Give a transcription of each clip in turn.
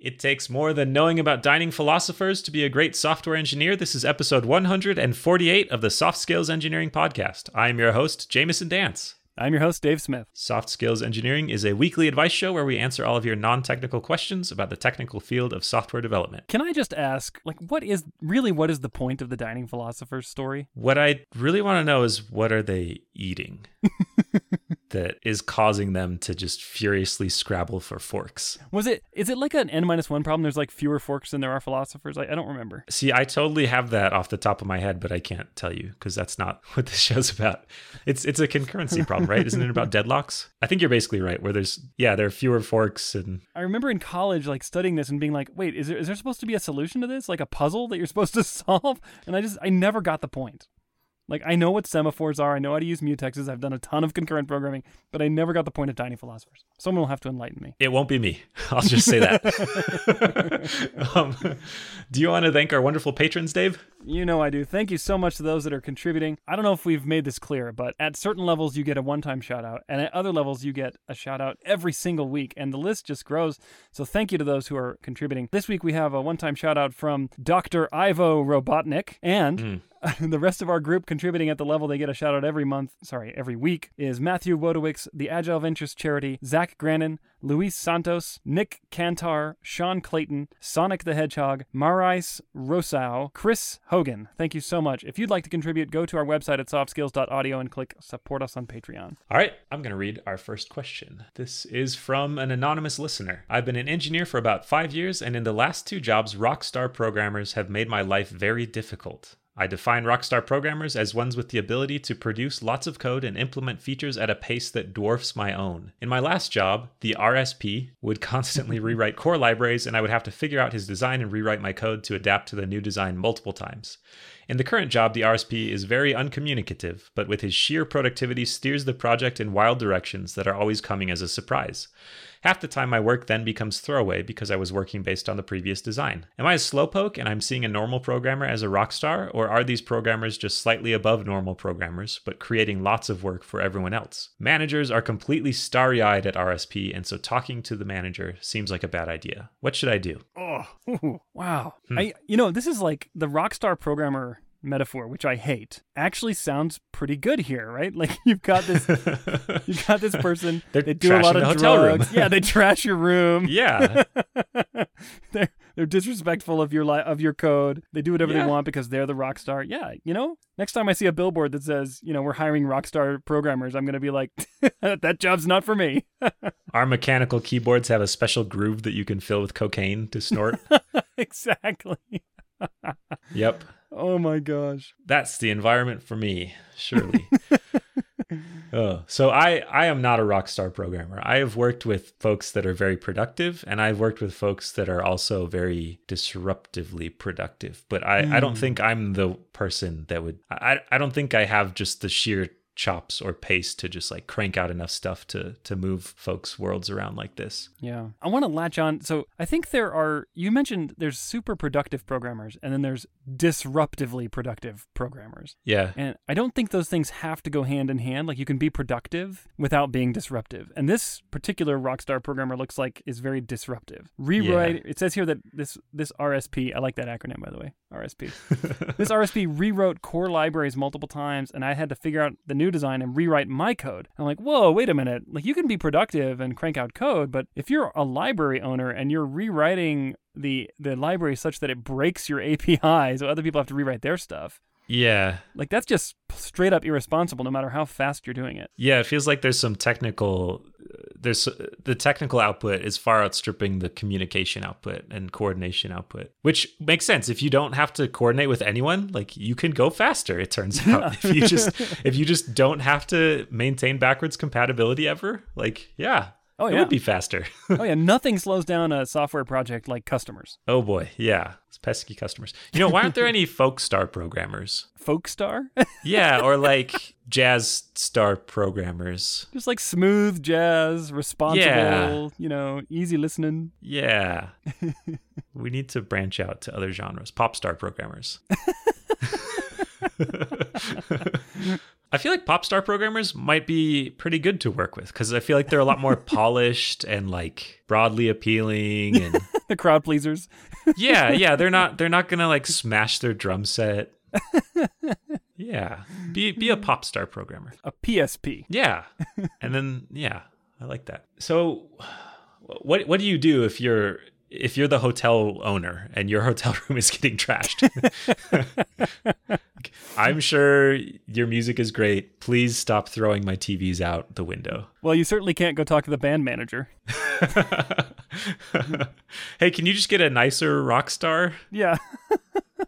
It takes more than knowing about dining philosophers to be a great software engineer. This is episode 148 of the Soft Skills Engineering Podcast. I am your host, Jamison Dance. I'm your host, Dave Smith. Soft Skills Engineering is a weekly advice show where we answer all of your non technical questions about the technical field of software development. Can I just ask, like, what is really what is the point of the dining philosopher's story? What I really want to know is what are they eating? that is causing them to just furiously scrabble for forks. Was it is it like an n minus one problem? There's like fewer forks than there are philosophers. I, I don't remember. See, I totally have that off the top of my head, but I can't tell you because that's not what this show's about. It's it's a concurrency problem, right? Isn't it about deadlocks? I think you're basically right. Where there's yeah, there are fewer forks and. I remember in college like studying this and being like, wait, is there is there supposed to be a solution to this, like a puzzle that you're supposed to solve? And I just I never got the point. Like I know what semaphores are, I know how to use mutexes. I've done a ton of concurrent programming, but I never got the point of dining philosophers. Someone will have to enlighten me. It won't be me. I'll just say that. um, do you want to thank our wonderful patrons, Dave? You know I do. Thank you so much to those that are contributing. I don't know if we've made this clear, but at certain levels you get a one-time shout out, and at other levels you get a shout out every single week, and the list just grows. So thank you to those who are contributing. This week we have a one-time shout out from Dr. Ivo Robotnik and mm. the rest of our group contributing at the level they get a shout out every month, sorry, every week, is Matthew Wodowicz, the Agile Ventures Charity, Zach Grannon, Luis Santos, Nick Cantar, Sean Clayton, Sonic the Hedgehog, Marais Rosau, Chris Hogan. Thank you so much. If you'd like to contribute, go to our website at softskills.audio and click support us on Patreon. All right, I'm going to read our first question. This is from an anonymous listener. I've been an engineer for about five years, and in the last two jobs, rockstar programmers have made my life very difficult. I define rockstar programmers as ones with the ability to produce lots of code and implement features at a pace that dwarfs my own. In my last job, the RSP would constantly rewrite core libraries, and I would have to figure out his design and rewrite my code to adapt to the new design multiple times. In the current job, the RSP is very uncommunicative, but with his sheer productivity steers the project in wild directions that are always coming as a surprise. Half the time, my work then becomes throwaway because I was working based on the previous design. Am I a slowpoke and I'm seeing a normal programmer as a rock star, or are these programmers just slightly above normal programmers, but creating lots of work for everyone else? Managers are completely starry eyed at RSP, and so talking to the manager seems like a bad idea. What should I do? Oh, wow. Hmm. I, you know, this is like the rockstar programmer metaphor, which I hate, actually sounds pretty good here, right? Like you've got this, you've got this person. They're they do a lot of drugs. yeah, they trash your room. Yeah, they're they're disrespectful of your li- of your code. They do whatever yeah. they want because they're the rock star. Yeah, you know. Next time I see a billboard that says, you know, we're hiring rock star programmers, I'm gonna be like, that job's not for me. Our mechanical keyboards have a special groove that you can fill with cocaine to snort. exactly. yep. Oh my gosh. That's the environment for me, surely. oh, so I I am not a rock star programmer. I have worked with folks that are very productive and I've worked with folks that are also very disruptively productive. But I, mm. I don't hmm. think I'm the person that would I I don't think I have just the sheer chops or pace to just like crank out enough stuff to to move folks worlds around like this. Yeah. I want to latch on so I think there are you mentioned there's super productive programmers and then there's disruptively productive programmers. Yeah. And I don't think those things have to go hand in hand like you can be productive without being disruptive. And this particular rockstar programmer looks like is very disruptive. Rewrite yeah. it says here that this this RSP I like that acronym by the way. RSP. this RSP rewrote core libraries multiple times and I had to figure out the new design and rewrite my code. I'm like, whoa, wait a minute. Like you can be productive and crank out code, but if you're a library owner and you're rewriting the the library such that it breaks your API, so other people have to rewrite their stuff, yeah. Like that's just straight up irresponsible no matter how fast you're doing it. Yeah, it feels like there's some technical there's the technical output is far outstripping the communication output and coordination output, which makes sense. If you don't have to coordinate with anyone, like you can go faster, it turns out. if you just if you just don't have to maintain backwards compatibility ever, like yeah, Oh yeah, it would be faster. oh yeah, nothing slows down a software project like customers. Oh boy, yeah, it's pesky customers. You know, why aren't there any folk star programmers? Folk star? yeah, or like jazz star programmers. Just like smooth jazz, responsible, yeah. you know, easy listening. Yeah. we need to branch out to other genres. Pop star programmers. I feel like pop star programmers might be pretty good to work with because I feel like they're a lot more polished and like broadly appealing and the crowd pleasers. yeah, yeah, they're not they're not gonna like smash their drum set. yeah, be be a pop star programmer. A PSP. Yeah, and then yeah, I like that. So, what what do you do if you're if you're the hotel owner and your hotel room is getting trashed? I'm sure your music is great. Please stop throwing my TVs out the window. Well, you certainly can't go talk to the band manager. hey, can you just get a nicer rock star? Yeah.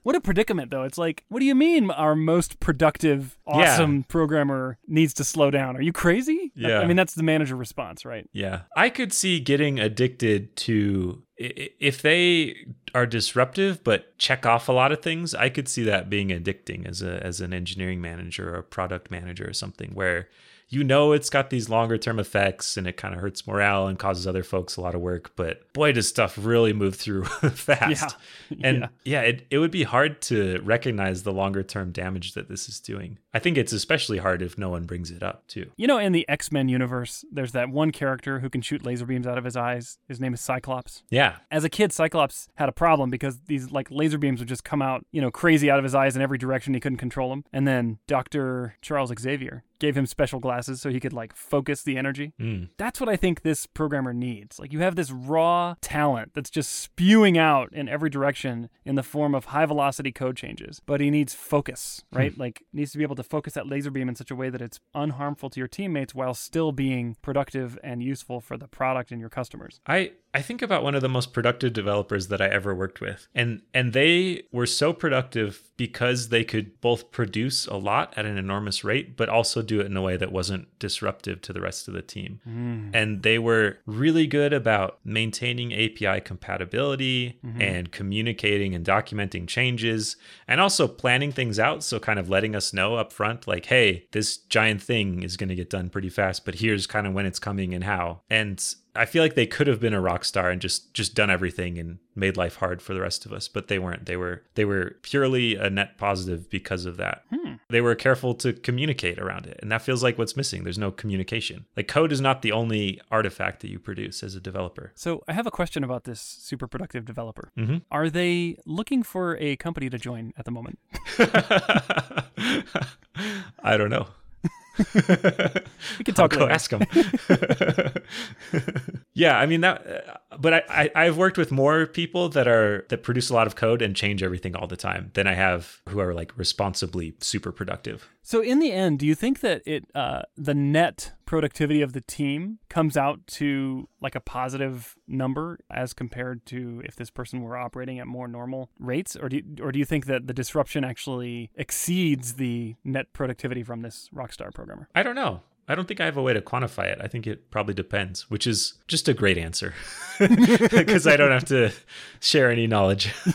what a predicament, though. It's like, what do you mean our most productive, awesome yeah. programmer needs to slow down? Are you crazy? Yeah. I mean, that's the manager response, right? Yeah. I could see getting addicted to if they are disruptive but check off a lot of things i could see that being addicting as a as an engineering manager or product manager or something where you know it's got these longer term effects and it kind of hurts morale and causes other folks a lot of work but boy does stuff really move through fast. Yeah. and yeah, yeah it, it would be hard to recognize the longer term damage that this is doing. I think it's especially hard if no one brings it up too. You know in the x-men universe there's that one character who can shoot laser beams out of his eyes. His name is cyclops. Yeah. As a kid cyclops had a problem because these like laser beams would just come out you know crazy out of his eyes in every direction he couldn't control them and then dr charles xavier gave him special glasses so he could like focus the energy. Mm. That's what I think this programmer needs. Like you have this raw talent that's just spewing out in every direction in the form of high velocity code changes, but he needs focus, hmm. right? like needs to be able to focus that laser beam in such a way that it's unharmful to your teammates while still being productive and useful for the product and your customers. I I think about one of the most productive developers that I ever worked with. And and they were so productive because they could both produce a lot at an enormous rate but also do it in a way that wasn't disruptive to the rest of the team. Mm. And they were really good about maintaining API compatibility mm-hmm. and communicating and documenting changes and also planning things out so kind of letting us know up front like hey, this giant thing is going to get done pretty fast, but here's kind of when it's coming and how. And I feel like they could have been a rock star and just just done everything and made life hard for the rest of us, but they weren't. They were they were purely a net positive because of that. Hmm. They were careful to communicate around it, and that feels like what's missing. There's no communication. Like code is not the only artifact that you produce as a developer. So I have a question about this super productive developer. Mm-hmm. Are they looking for a company to join at the moment? I don't know. we can talk. I'll go ask him. yeah, I mean that. Uh, but I, I have worked with more people that are that produce a lot of code and change everything all the time than I have who are like responsibly super productive. So in the end, do you think that it uh, the net productivity of the team comes out to like a positive number as compared to if this person were operating at more normal rates, or do you, or do you think that the disruption actually exceeds the net productivity from this rockstar programmer? I don't know. I don't think I have a way to quantify it. I think it probably depends, which is just a great answer because I don't have to share any knowledge.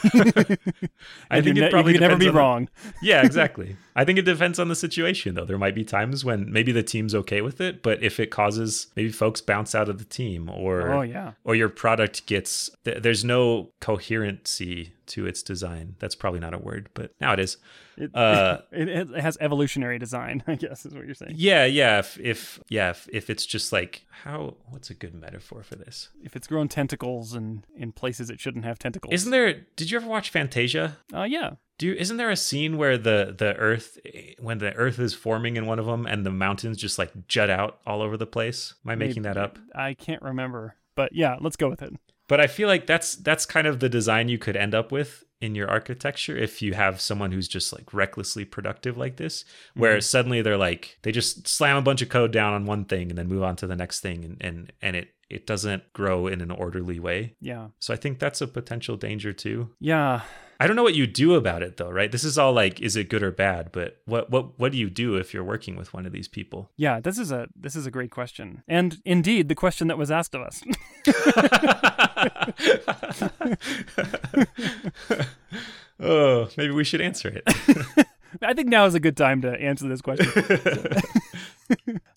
I think it probably you never be wrong. The, yeah, exactly. I think it depends on the situation, though. There might be times when maybe the team's okay with it, but if it causes maybe folks bounce out of the team, or oh yeah, or your product gets there's no coherency to its design. That's probably not a word, but now it is. It, uh, it, it, has evolutionary design, I guess, is what you're saying. Yeah, yeah. If, if yeah, if, if, it's just like how, what's a good metaphor for this? If it's grown tentacles and in places it shouldn't have tentacles. Isn't there? Did you ever watch Fantasia? Oh uh, yeah. Do you, isn't there a scene where the the Earth, when the Earth is forming in one of them, and the mountains just like jut out all over the place? Am I Maybe, making that up? I can't remember, but yeah, let's go with it. But I feel like that's that's kind of the design you could end up with in your architecture if you have someone who's just like recklessly productive like this where mm-hmm. suddenly they're like they just slam a bunch of code down on one thing and then move on to the next thing and and, and it it doesn't grow in an orderly way. Yeah. So i think that's a potential danger too. Yeah I don't know what you do about it though, right? This is all like is it good or bad, but what what what do you do if you're working with one of these people? Yeah, this is a this is a great question. And indeed, the question that was asked of us. oh, maybe we should answer it. I think now is a good time to answer this question.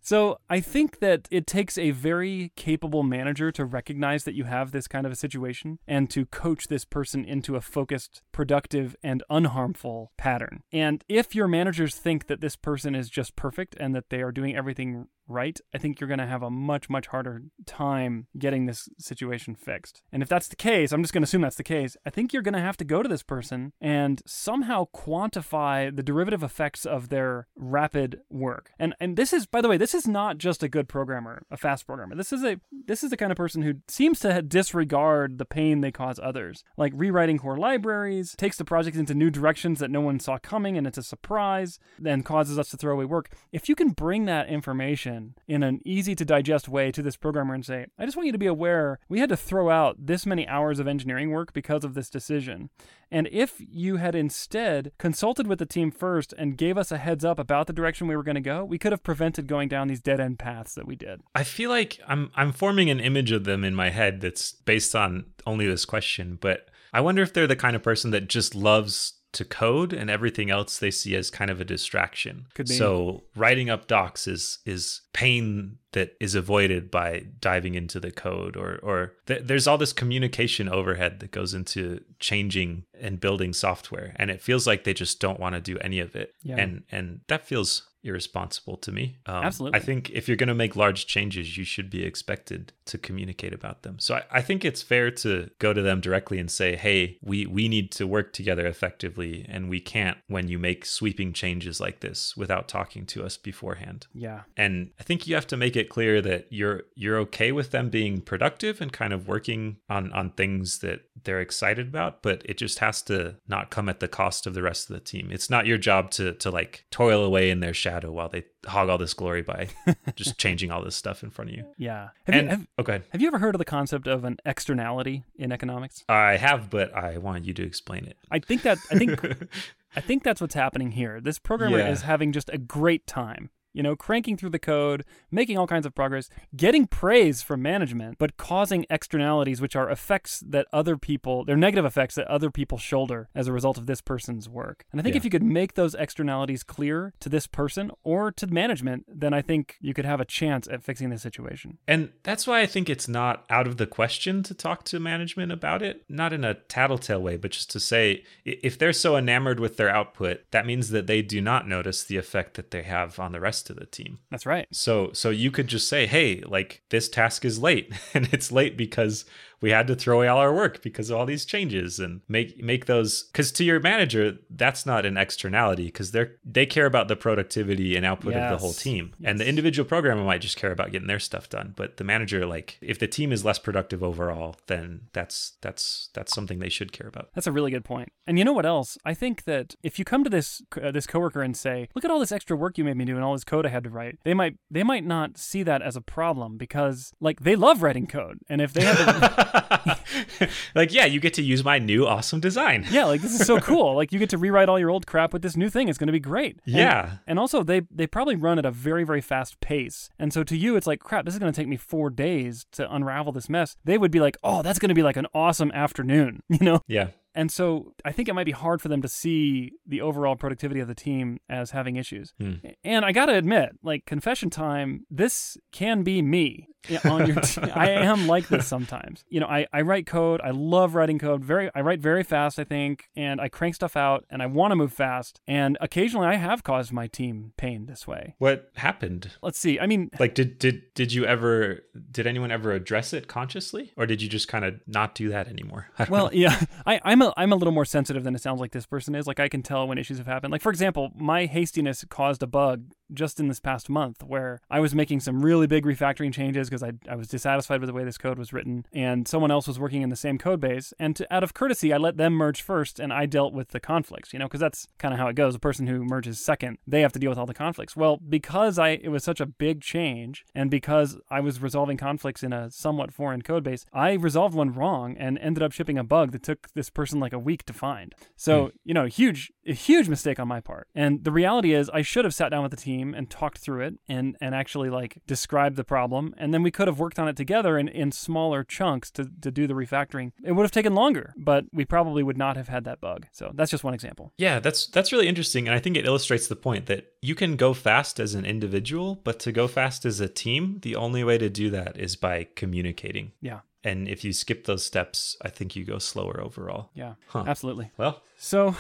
So I think that it takes a very capable manager to recognize that you have this kind of a situation and to coach this person into a focused, productive, and unharmful pattern. And if your managers think that this person is just perfect and that they are doing everything right, I think you're going to have a much, much harder time getting this situation fixed. And if that's the case, I'm just going to assume that's the case, I think you're going to have to go to this person and somehow quantify the derivative effects of their rapid work. And and this is, by the way, this is not just a good programmer, a fast programmer. This is a this is the kind of person who seems to disregard the pain they cause others, like rewriting core libraries, takes the project into new directions that no one saw coming, and it's a surprise, then causes us to throw away work. If you can bring that information in in an easy to digest way to this programmer and say, I just want you to be aware we had to throw out this many hours of engineering work because of this decision. And if you had instead consulted with the team first and gave us a heads up about the direction we were going to go, we could have prevented going down these dead end paths that we did. I feel like I'm I'm forming an image of them in my head that's based on only this question, but I wonder if they're the kind of person that just loves to code and everything else they see as kind of a distraction. Could be. So writing up docs is is pain that is avoided by diving into the code or or th- there's all this communication overhead that goes into changing and building software and it feels like they just don't want to do any of it. Yeah. And and that feels irresponsible to me. Um, Absolutely. I think if you're going to make large changes, you should be expected to communicate about them. So I, I, think it's fair to go to them directly and say, hey, we, we need to work together effectively, and we can't when you make sweeping changes like this without talking to us beforehand. Yeah. And I think you have to make it clear that you're you're okay with them being productive and kind of working on on things that they're excited about, but it just has to not come at the cost of the rest of the team. It's not your job to to like toil away in their shadow while they hog all this glory by just changing all this stuff in front of you. Yeah. Have and, you, have, oh, Have you ever heard of the concept of an externality in economics? I have, but I want you to explain it. I think that I think I think that's what's happening here. This programmer yeah. is having just a great time you know, cranking through the code, making all kinds of progress, getting praise from management, but causing externalities, which are effects that other people, they're negative effects that other people shoulder as a result of this person's work. And I think yeah. if you could make those externalities clear to this person or to management, then I think you could have a chance at fixing the situation. And that's why I think it's not out of the question to talk to management about it, not in a tattletale way, but just to say if they're so enamored with their output, that means that they do not notice the effect that they have on the rest rest of the team. That's right. So so you could just say, "Hey, like this task is late." and it's late because we had to throw away all our work because of all these changes and make make those because to your manager that's not an externality because they're they care about the productivity and output yes. of the whole team yes. and the individual programmer might just care about getting their stuff done but the manager like if the team is less productive overall then that's that's that's something they should care about that's a really good point. point and you know what else i think that if you come to this uh, this coworker and say look at all this extra work you made me do and all this code i had to write they might they might not see that as a problem because like they love writing code and if they have to like, yeah, you get to use my new awesome design. yeah, like this is so cool. Like you get to rewrite all your old crap with this new thing. It's going to be great. Yeah. And, and also they they probably run at a very very fast pace. And so to you it's like, crap, this is going to take me 4 days to unravel this mess. They would be like, "Oh, that's going to be like an awesome afternoon." You know? Yeah. And so I think it might be hard for them to see the overall productivity of the team as having issues. Hmm. And I got to admit, like confession time, this can be me on your team. I am like this sometimes. You know, I, I write code. I love writing code. Very I write very fast, I think, and I crank stuff out and I want to move fast. And occasionally I have caused my team pain this way. What happened? Let's see. I mean, like did did did you ever did anyone ever address it consciously or did you just kind of not do that anymore? Well, know. yeah. I I'm a I'm a little more sensitive than it sounds like this person is. Like I can tell when issues have happened. Like for example, my hastiness caused a bug just in this past month where I was making some really big refactoring changes because I, I was dissatisfied with the way this code was written, and someone else was working in the same code base. And to, out of courtesy, I let them merge first, and I dealt with the conflicts, you know, because that's kind of how it goes. The person who merges second, they have to deal with all the conflicts. Well, because I it was such a big change, and because I was resolving conflicts in a somewhat foreign code base, I resolved one wrong and ended up shipping a bug that took this person like a week to find. So, mm. you know, huge a huge mistake on my part. And the reality is I should have sat down with the team and talked through it and, and actually like described the problem. And then we could have worked on it together in, in smaller chunks to, to do the refactoring. It would have taken longer, but we probably would not have had that bug. So that's just one example. Yeah, that's that's really interesting. And I think it illustrates the point that you can go fast as an individual, but to go fast as a team, the only way to do that is by communicating. Yeah. And if you skip those steps, I think you go slower overall. Yeah. Huh. Absolutely. Well, So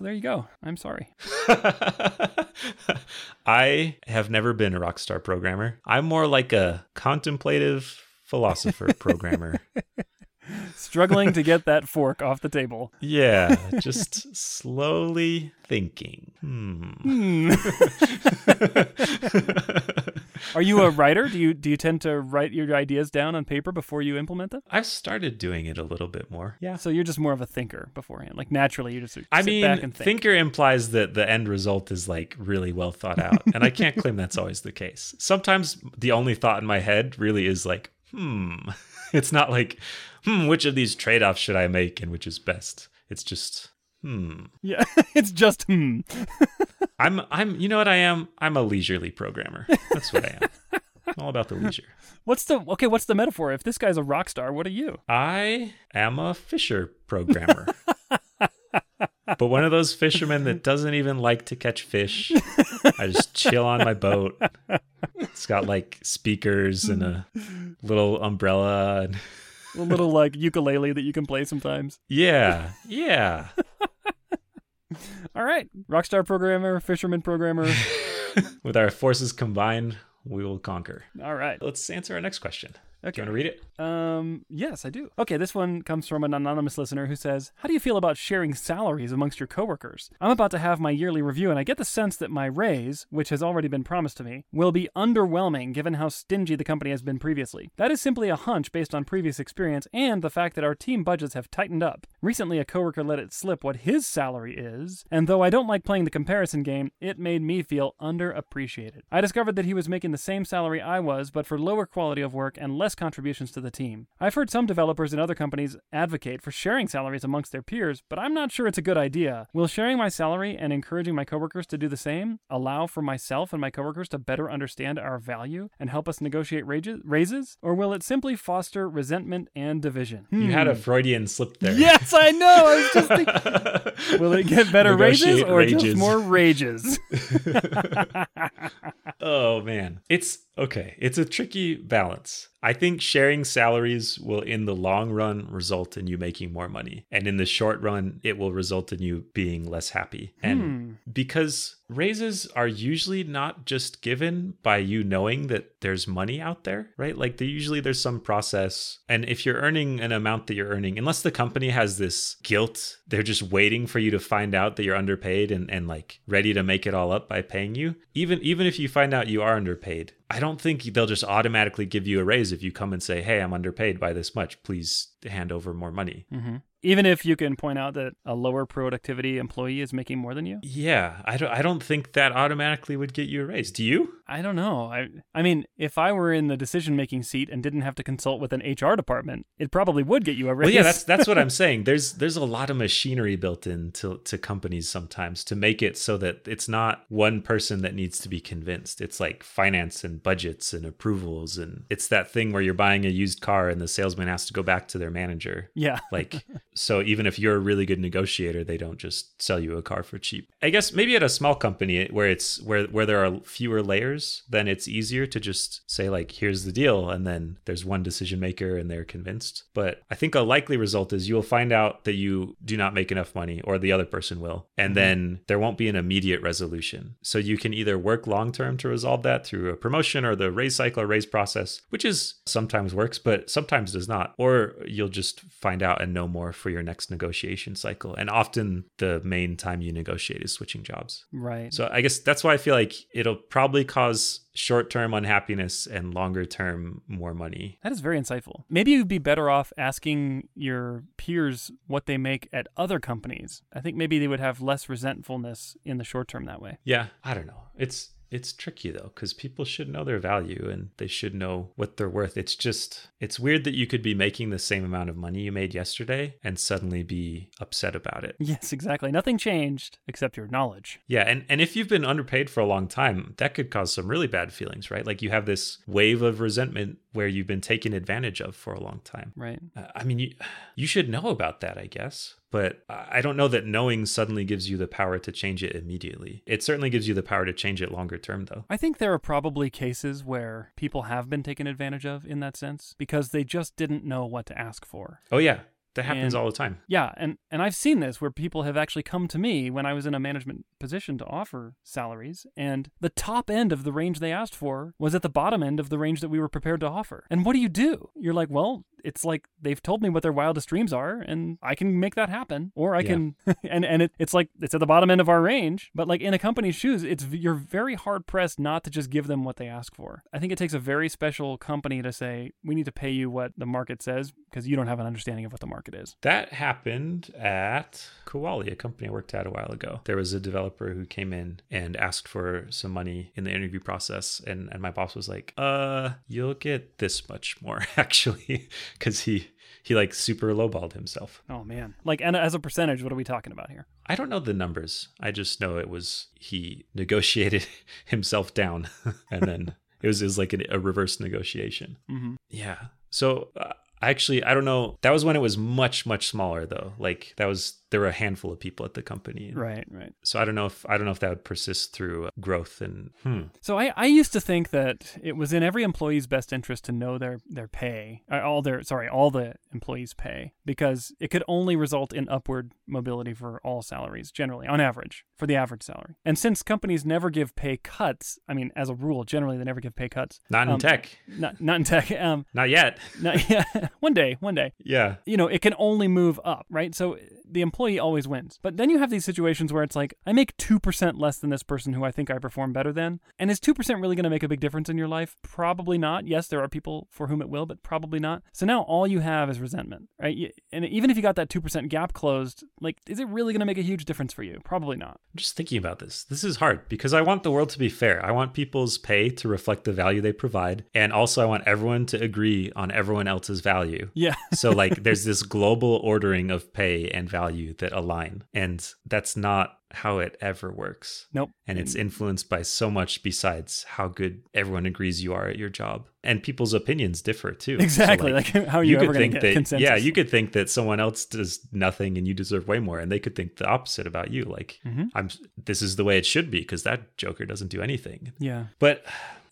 so there you go. I'm sorry. I have never been a rockstar programmer. I'm more like a contemplative philosopher programmer. Struggling to get that fork off the table. Yeah, just slowly thinking. Hmm. Are you a writer? Do you do you tend to write your ideas down on paper before you implement them? I've started doing it a little bit more. Yeah. So you're just more of a thinker beforehand. Like naturally, you just sit I back mean, and think. thinker implies that the end result is like really well thought out. and I can't claim that's always the case. Sometimes the only thought in my head really is like, hmm. It's not like, hmm, which of these trade offs should I make and which is best? It's just, hmm. Yeah, it's just hmm. I'm, I'm, you know what I am? I'm a leisurely programmer. That's what I am. All about the leisure. What's the okay? What's the metaphor? If this guy's a rock star, what are you? I am a fisher programmer. but one of those fishermen that doesn't even like to catch fish. I just chill on my boat. It's got like speakers and a little umbrella. And A little like ukulele that you can play sometimes. yeah, yeah. All right, rockstar programmer, fisherman programmer. With our forces combined, we will conquer. All right. Let's answer our next question. Do you want to read it? Um, yes, I do. Okay, this one comes from an anonymous listener who says, How do you feel about sharing salaries amongst your coworkers? I'm about to have my yearly review, and I get the sense that my raise, which has already been promised to me, will be underwhelming given how stingy the company has been previously. That is simply a hunch based on previous experience and the fact that our team budgets have tightened up. Recently, a coworker let it slip what his salary is, and though I don't like playing the comparison game, it made me feel underappreciated. I discovered that he was making the same salary I was, but for lower quality of work and less contributions to the team. I've heard some developers in other companies advocate for sharing salaries amongst their peers, but I'm not sure it's a good idea. Will sharing my salary and encouraging my coworkers to do the same allow for myself and my coworkers to better understand our value and help us negotiate rages- raises? Or will it simply foster resentment and division? You had a Hmm. Freudian slip there. Yes, I know. I was just thinking. Will it get better raises Negotiate or just more rages? oh man it's okay it's a tricky balance i think sharing salaries will in the long run result in you making more money and in the short run it will result in you being less happy and Hmm. because raises are usually not just given by you knowing that there's money out there right? Like usually there's some process. And if you're earning an amount that you're earning unless the company has this guilt they're just waiting for you to find out that you're underpaid and, and like ready to make it all up by paying you. Even even if you find out you are underpaid i don't think they'll just automatically give you a raise if you come and say hey i'm underpaid by this much. Please hand over more money hmm Even if you can point out that a lower productivity employee is making more than you? yeah i don't i don't think that automatically would get you a raise do you I don't know. I I mean, if I were in the decision making seat and didn't have to consult with an HR department, it probably would get you a raise. Well, yeah, that's that's what I'm saying. There's there's a lot of machinery built into to companies sometimes to make it so that it's not one person that needs to be convinced. It's like finance and budgets and approvals, and it's that thing where you're buying a used car and the salesman has to go back to their manager. yeah. Like, so even if you're a really good negotiator, they don't just sell you a car for cheap. I guess maybe at a small company where it's where where there are fewer layers, then it's easier to just say like, here's the deal, and then there's one decision maker and they're convinced. But I think a likely result is you'll find out that you do not make enough money, or the other person will, and mm-hmm. then there won't be an immediate resolution. So you can either work long term to resolve that through a promotion or the raise cycle or raise process, which is sometimes works, but sometimes does not. Or you'll just find out and know more for your next negotiation cycle. And often the main time you negotiate is switching jobs. Right. So I guess that's why I feel like it'll probably cause short term unhappiness and longer term more money. That is very insightful. Maybe you'd be better off asking your peers what they make at other companies. I think maybe they would have less resentfulness in the short term that way. Yeah, I don't know. It's It's tricky though, because people should know their value and they should know what they're worth. It's just, it's weird that you could be making the same amount of money you made yesterday and suddenly be upset about it. Yes, exactly. Nothing changed except your knowledge. Yeah, and, and if you've been underpaid for a long time, that could cause some really bad feelings, right? Like you have this wave of resentment where you've been taken advantage of for a long time. Right. Uh, I mean, you you should know about that, I guess. But I don't know that knowing suddenly gives you the power to change it immediately. It certainly gives you the power to change it longer term, though. I think there are probably cases where people have been taken advantage of in that sense because they just didn't know what to ask for. Oh, yeah. That happens And- all the time. Yeah, and and I've seen this where people have actually come to me when I was in a management position to offer salaries, and the top end of the range they asked for was at the bottom end of the range that we were prepared to offer. And what do you do? You're like, well, it's like they've told me what their wildest dreams are, and I can make that happen, or I Yeah. can, and and it, it's like it's at the bottom end of our range. But like in a company's shoes, it's you're very hard pressed not to just give them what they ask for. I think it takes a very special company to say we need to pay you what the market says because you don't have an understanding of what the market is. That happened at Kuali, a company I worked at a while ago. There was a developer who came in and asked for some money in the interview process, and, and my boss was like, "Uh, you'll get this much more, actually," because he he like super lowballed himself. Oh man! Like, and as a percentage, what are we talking about here? I don't know the numbers. I just know it was he negotiated himself down, and then it was it was like a, a reverse negotiation. Mm-hmm. Yeah. So uh, actually, I don't know. That was when it was much much smaller though. Like that was there were a handful of people at the company. Right, right. So I don't know if I don't know if that would persist through growth and hmm. So I, I used to think that it was in every employee's best interest to know their their pay, uh, all their sorry, all the employees' pay, because it could only result in upward mobility for all salaries, generally on average, for the average salary. And since companies never give pay cuts, I mean, as a rule, generally they never give pay cuts. Not in Um, tech. Not not in tech. Um, Not yet. not, yeah, one day, one day. Yeah. you know, it can only move up, right? So the employee always wins. But then you have these situations where it's like, I make 2% less than this person who I think I perform better than. And is 2% really going to make a big difference in your life? Probably not. Yes, there are people for whom it will, but probably not. So now all you have is resentment, right? And even if you got that 2% gap closed, like, is it really going to make a huge difference for you? Probably not. I'm just thinking about this. This is hard because I want the world to be fair. I want people's pay to reflect the value they provide. And also, I want everyone to agree on everyone else's value. Yeah. so, like, there's this global ordering of pay and value that align. And that's not how it ever works. Nope. And it's influenced by so much besides how good everyone agrees you are at your job. And people's opinions differ too. So, Exactly. like, how are you, ever could going think that consensus? yeah you could think that someone else does nothing and you deserve way more and they could think the opposite about you like Mhm. i'm this is the way it should be because that joker doesn't do anything Yeah. but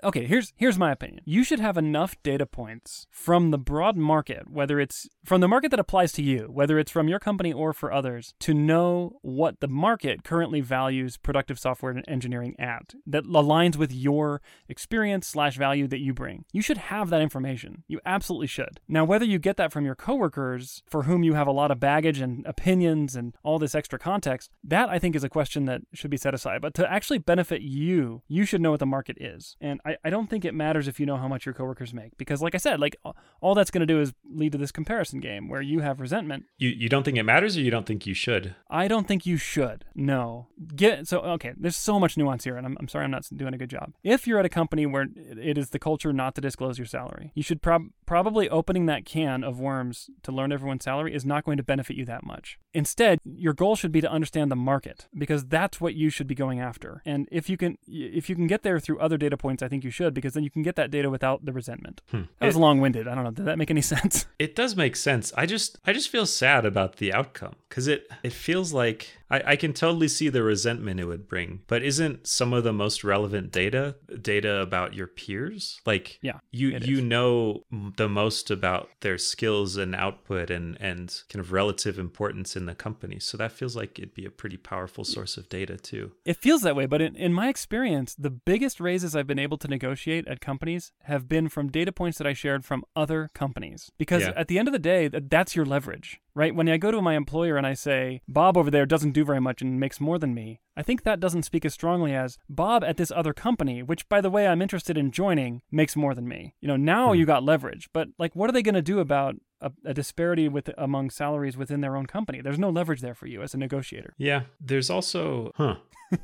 Okay, here's here's my opinion. You should have enough data points from the broad market, whether it's from the market that applies to you, whether it's from your company or for others, to know what the market currently values productive software and engineering at that aligns with your experience slash value that you bring. You should have that information. You absolutely should. Now, whether you get that from your coworkers for whom you have a lot of baggage and opinions and all this extra context, that I think is a question that should be set aside. But to actually benefit you, you should know what the market is. And I, I don't think it matters if you know how much your coworkers make. Because like I said, like all that's going to do is lead to this comparison game where you have resentment. you you don't think it matters or you don't think you should I don't think you should. No. Get so okay, there's so much nuance here and I'm, I'm sorry I'm not doing a good job. If you're at a company where it is the culture not to disclose your salary, you should prob- probably opening that can of worms to learn everyone's salary is not going to benefit you that much. Instead, your goal should be to understand the market because that's what you should be going after. And if you can if you can get there through other data points, I think you should because then you can get that data without the resentment. Hmm. That was It- long-winded. I don't know. Did that make any sense? It does make sense. I just I just feel sad about the outcome because it it feels like I, I can totally see the resentment it would bring. But isn't some of the most relevant data data about your peers? Like Yeah, you you is. know the most about their skills and output and and kind of relative importance in the company. So that feels like it'd be a pretty powerful source of data too. It feels that way, but in, in my experience, the biggest raises I've been able to negotiate at companies have been from data points that I shared from other companies. Because Yeah. at the end of the day, that's your leverage, right? When I go to my employer and I say, Bob over there doesn't do very much and makes more than me, I think that doesn't speak as strongly as Bob at this other company, which by the way, I'm interested in joining, makes more than me. You know, now Hmm. you got leverage, but like, what are they going to do about a, a disparity with among salaries within their own company? There's no leverage there for you as a negotiator. Yeah. There's also huh.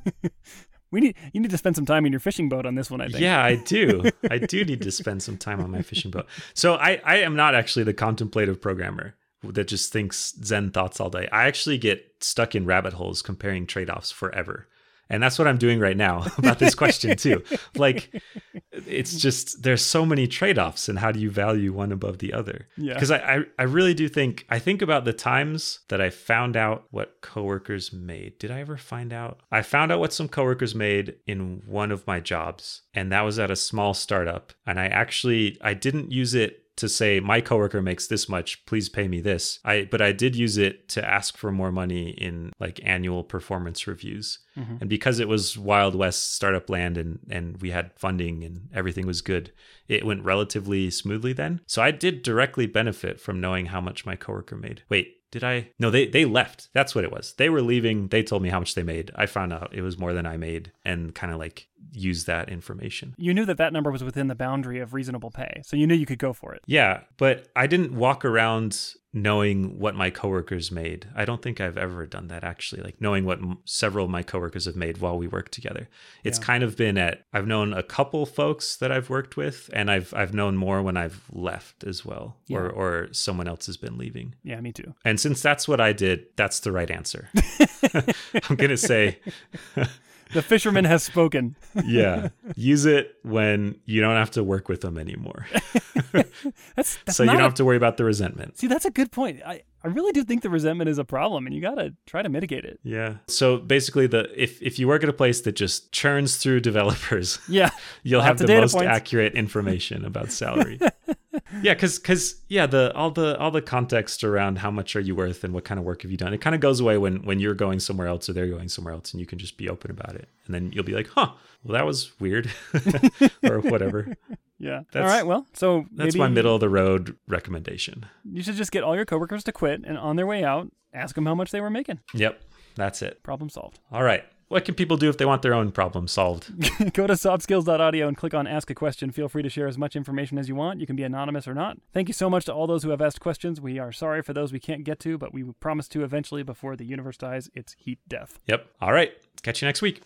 We need you need to spend some time in your fishing boat on this one. I think. Yeah, I do. I do need to spend some time on my fishing boat. So I, I am not actually the contemplative programmer that just thinks Zen thoughts all day. I actually get stuck in rabbit holes comparing trade offs forever. And that's what I'm doing right now about this question too. Like it's just there's so many trade-offs and how do you value one above the other? Yeah. Because I, I I really do think I think about the times that I found out what coworkers made. Did I ever find out? I found out what some coworkers made in one of my jobs, and that was at a small startup. And I actually I didn't use it to say my coworker makes this much please pay me this. I but i did use it to ask for more money in like annual performance reviews. Mhm. and because it was wild west startup land and and we had funding and everything was good it went relatively smoothly then. So i did directly benefit from knowing how much my coworker made. Wait did i? No they they left. That's what it was. They were leaving. They told me how much they made. I found out it was more than i made and kind of like used that information You knew that that number was within the boundary of reasonable pay, so you knew you could go for it. Yeah, but I didn't walk around knowing what my coworkers made. I don't think I've ever done that actually, like knowing what m- several of my coworkers have made while we work together. It's Yeah. kind of been at I've known a couple folks that I've worked with and I've I've known more when I've left as well or or someone else has been leaving. Yeah, me too. And since that's what I did, that's the right answer. I'm going to say The fisherman has spoken. yeah, use it when you don't have to work with them anymore. That's, that's so you don't a- have to worry about the resentment. See, that's a good point. I, I really do think the resentment is a problem, and you gotta try to mitigate it. Yeah. So basically, the if if you work at a place that just churns through developers, Yeah, you'll Lots have the most points. accurate information about salary. yeah, because because yeah, the all the all the context around how much are you worth and what kind of work have you done, it kind of goes away when when you're going somewhere else or they're going somewhere else, and you can just be open about it, and then you'll be like, huh, well that was weird, or whatever. Yeah. All That's- right. Well, so That's my middle of the road recommendation. You should just get all your coworkers to quit, and on their way out, ask them how much they were making. Yep, that's it. Problem solved. All right. What can people do if they want their own problem solved? Go to softskills.audio and click on Ask a Question. Feel free to share as much information as you want. You can be anonymous or not. Thank you so much to all those who have asked questions. We are sorry for those we can't get to, but we promise to eventually before the universe dies its heat death. Yep. All right. Catch you next week.